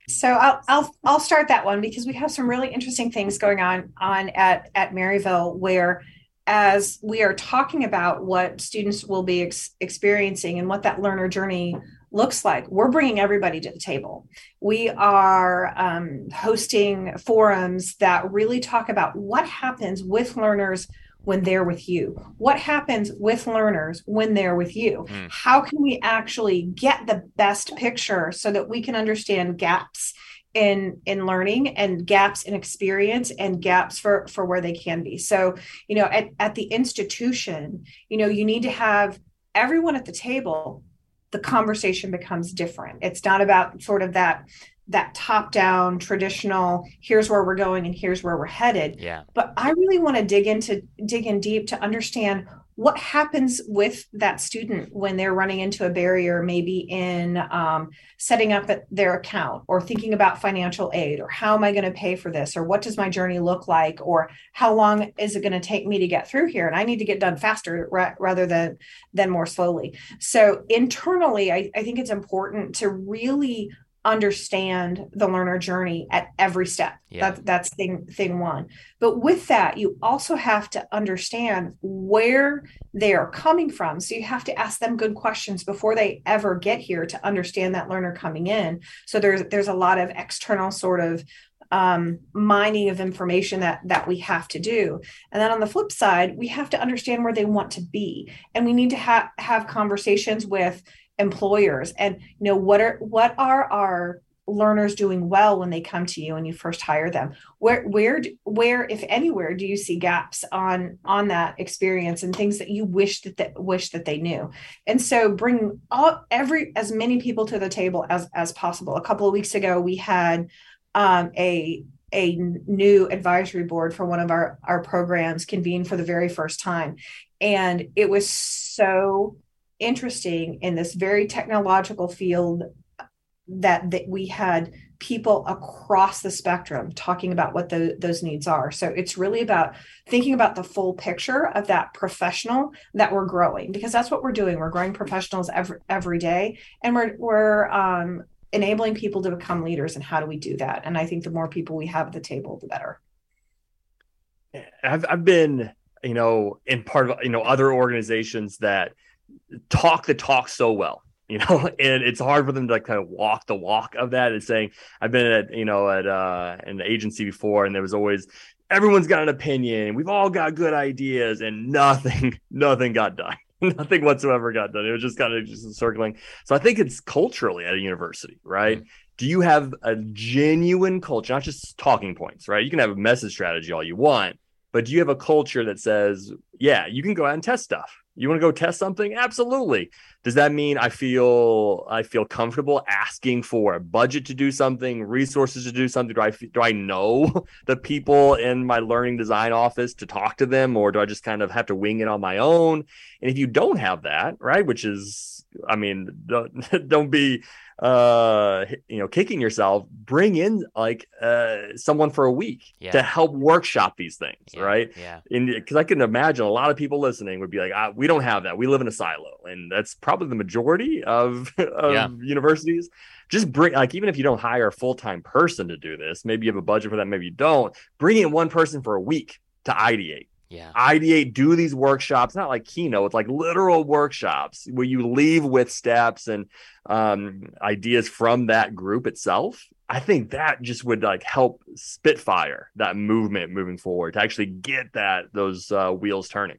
So I'll I'll I'll start that one because we have some really interesting things going on on at at Maryville where as we are talking about what students will be ex- experiencing and what that learner journey looks like, we're bringing everybody to the table. We are um, hosting forums that really talk about what happens with learners when they're with you? What happens with learners when they're with you? Mm. How can we actually get the best picture so that we can understand gaps in in learning and gaps in experience and gaps for for where they can be so you know at, at the institution you know you need to have everyone at the table the conversation becomes different it's not about sort of that that top down traditional here's where we're going and here's where we're headed. Yeah. But i really want to dig into dig in deep to understand what happens with that student when they're running into a barrier maybe in um, setting up their account or thinking about financial aid or how am i going to pay for this or what does my journey look like or how long is it going to take me to get through here? And i need to get done faster ra- rather than than more slowly. So internally I, I think it's important to really understand the learner journey at every step. Yeah. That, that's thing thing one. But with that, you also have to understand where they are coming from. So you have to ask them good questions before they ever get here to understand that learner coming in. So there's there's a lot of external sort of um, mining of information that that we have to do and then on the flip side we have to understand where they want to be and we need to have have conversations with employers and you know what are what are our learners doing well when they come to you and you first hire them? Where where where if anywhere do you see gaps on on that experience and things that you wish that they, wish that they knew? And so bring all every as many people to the table as as possible. A couple of weeks ago we had um, a a new advisory board for one of our our programs convened for the very first time. And it was so interesting in this very technological field that, that we had people across the spectrum talking about what the, those needs are. So it's really about thinking about the full picture of that professional that we're growing because that's what we're doing. We're growing professionals every every day, and we're we're um, enabling people to become leaders. And how do we do that? And I think the more people we have at the table, the better. I've I've been you know in part of you know other organizations that talk the talk so well you know and it's hard for them to like kind of walk the walk of that and saying i've been at you know at uh an agency before and there was always everyone's got an opinion we've all got good ideas and nothing nothing got done. Nothing whatsoever got done. It was just kind of just circling. So i think it's culturally at a university right? Mm-hmm. do you have a genuine culture not just talking points right? You can have a message strategy all you want but do you have a culture that says yeah you can go out and test stuff you want to go test something? Absolutely. Does that mean I feel I feel comfortable asking for a budget to do something, resources to do something? Do I do I know the people in my learning design office to talk to them, or do I just kind of have to wing it on my own? And if you don't have that, right, which is, I mean, don't, don't be uh you know kicking yourself bring in like uh someone for a week yeah. to help workshop these things yeah. right yeah because i can imagine a lot of people listening would be like ah, we don't have that we live in a silo and that's probably the majority of, of yeah. universities just bring like even if you don't hire a full-time person to do this maybe you have a budget for that maybe you don't bring in one person for a week to ideate yeah ideate do these workshops not like keynote it's like literal workshops where you leave with steps and um, ideas from that group itself i think that just would like help spitfire that movement moving forward to actually get that those uh, wheels turning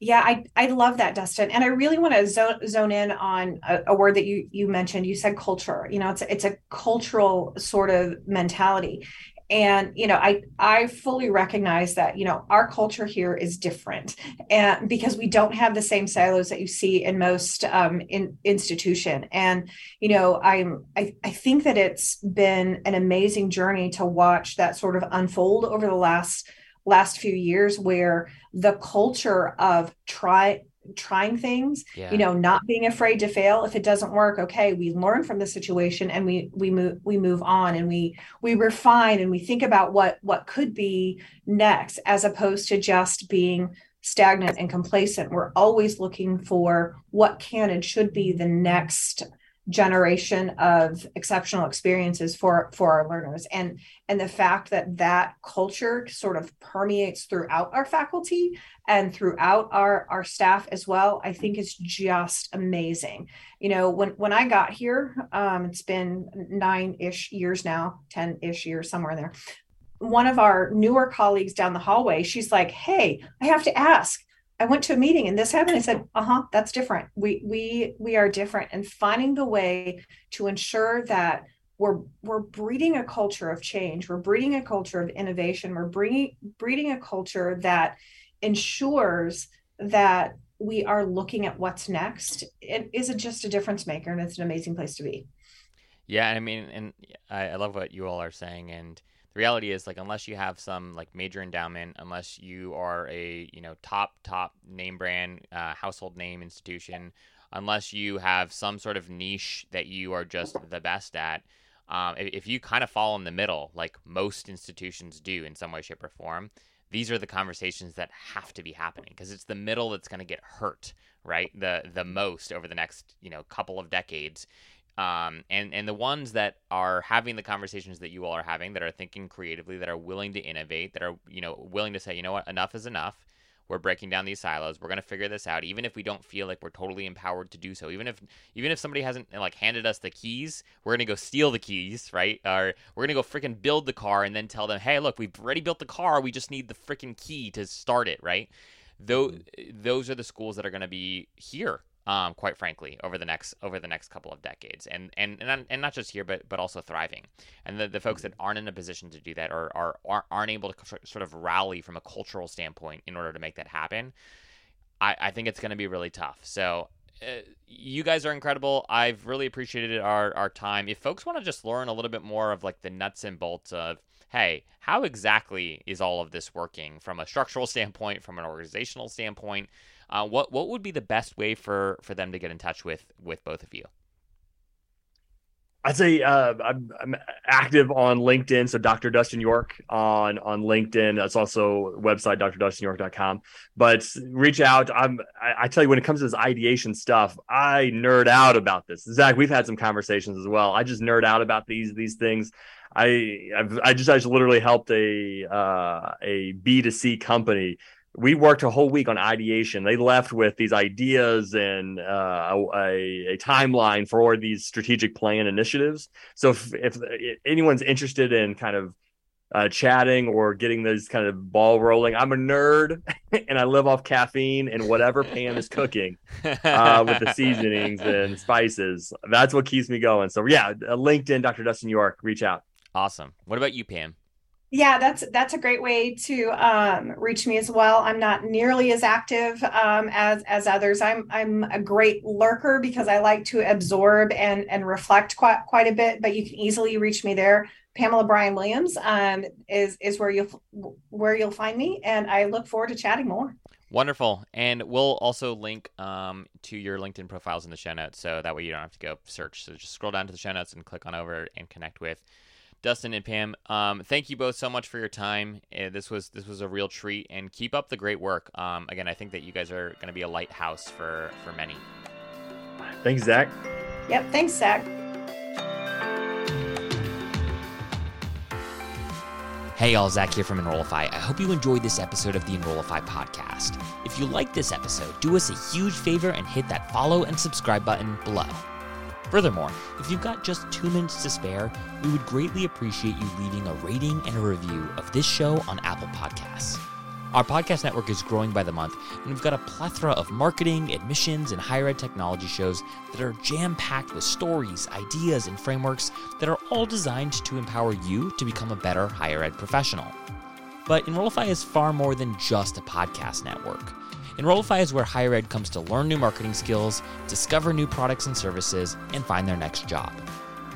yeah, I, I love that, Dustin. And I really want to zone, zone in on a, a, word that you, you mentioned. You said culture. You know, it's a, it's a cultural sort of mentality and you know i i fully recognize that you know our culture here is different and because we don't have the same silos that you see in most um, in institution. And you know i'm I, I think that it's been an amazing journey to watch that sort of unfold over the last last few years where the culture of try trying things yeah. you know not being afraid to fail if it doesn't work okay we learn from the situation and we we move we move on and we we refine and we think about what what could be next as opposed to just being stagnant and complacent we're always looking for what can and should be the next generation of exceptional experiences for for our learners. And and the fact that that culture sort of permeates throughout our faculty and throughout our our staff as well i think is just amazing. You know when when i got here um, it's been nine-ish years now 10-ish years somewhere there. One of our newer colleagues down the hallway she's like hey i have to ask I went to a meeting and this happened. I said, "Uh-huh, that's different. We we we are different." And finding the way to ensure that we're we're breeding a culture of change. We're breeding a culture of innovation. We're bringing breeding a culture that ensures that we are looking at what's next. It is just a difference maker, and it's an amazing place to be. Yeah, I mean, and I, I love what you all are saying, and reality is like unless you have some like major endowment unless you are a you know top top name brand uh, household name institution unless you have some sort of niche that you are just the best at um, if, if you kind of fall in the middle like most institutions do in some way shape or form these are the conversations that have to be happening because it's the middle that's going to get hurt right? The the most over the next you know couple of decades um, and and the ones that are having the conversations that you all are having, that are thinking creatively, that are willing to innovate, that are you know willing to say, you know what, enough is enough. We're breaking down these silos. We're gonna figure this out, even if we don't feel like we're totally empowered to do so. Even if even if somebody hasn't like handed us the keys, we're gonna go steal the keys, right? Or we're gonna go freaking build the car and then tell them, hey, look, we've already built the car. We just need the freaking key to start it, right? Those mm-hmm. those are the schools that are gonna be here um, quite frankly, over the next over the next couple of decades, and and and, and not just here, but but also thriving. And the, the folks that aren't in a position to do that or are aren't able to sort of rally from a cultural standpoint in order to make that happen, I, I think it's going to be really tough. So. Uh, you guys are incredible. I've really appreciated our, our time. If folks want to just learn a little bit more of like the nuts and bolts of, hey, how exactly is all of this working from a structural standpoint, from an organizational standpoint, uh, what what would be the best way for for them to get in touch with with both of you? I'd say uh, I'm, I'm, active on LinkedIn. So Dr. Dustin York on on LinkedIn. That's also website drdustinyork.com. But reach out. I'm I, I, tell you when it comes to this ideation stuff, I nerd out about this. Zach, we've had some conversations as well. I just nerd out about these these things. I I've, i just I just literally helped a uh, a B 2 C company we worked a whole week on ideation. They left with these ideas and uh, a, a, timeline for these strategic plan initiatives. So if, if anyone's interested in kind of uh, chatting or getting this kind of ball rolling, I'm a nerd and I live off caffeine and whatever Pam is cooking uh, with the seasonings and spices. That's what keeps me going. So yeah, LinkedIn, Dr. Dustin York, reach out. Awesome. What about you, Pam? Yeah, that's that's a great way to um, reach me as well. I'm not nearly as active um, as as others. I'm I'm a great lurker because I like to absorb and and reflect quite quite a bit. But you can easily reach me there. Pamela Bryan Williams um, is is where you'll where you'll find me, and I look forward to chatting more. Wonderful, and we'll also link um, to your LinkedIn profiles in the show notes, so that way you don't have to go search. So just scroll down to the show notes and click on over and connect with Dustin and Pam, um, thank you both so much for your time. Uh, this was this was a real treat, and keep up the great work. Um, again, I think that you guys are going to be a lighthouse for for many. Thanks, Zach. Yep, thanks, Zach. Hey, all, Zach here from Enrollify. I hope you enjoyed this episode of the Enrollify podcast. If you like this episode, do us a huge favor and hit that follow and subscribe button below. Furthermore, if you've got just two minutes to spare, we would greatly appreciate you leaving a rating and a review of this show on Apple Podcasts. Our podcast network is growing by the month, and we've got a plethora of marketing, admissions, and higher ed technology shows that are jam packed with stories, ideas, and frameworks that are all designed to empower you to become a better higher ed professional. But Enrollify is far more than just a podcast network. Enrollify is where higher ed comes to learn new marketing skills, discover new products and services, and find their next job.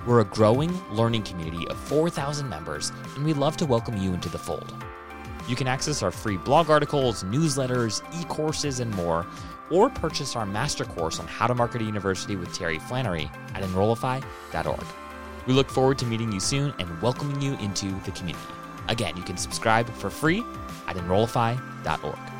We're a growing learning community of 4,000 members, and we'd love to welcome you into the fold. You can access our free blog articles, newsletters, e courses, and more, or purchase our master course on how to market a university with Terry Flannery at enrollify.org. We look forward to meeting you soon and welcoming you into the community. Again, you can subscribe for free at enrollify.org.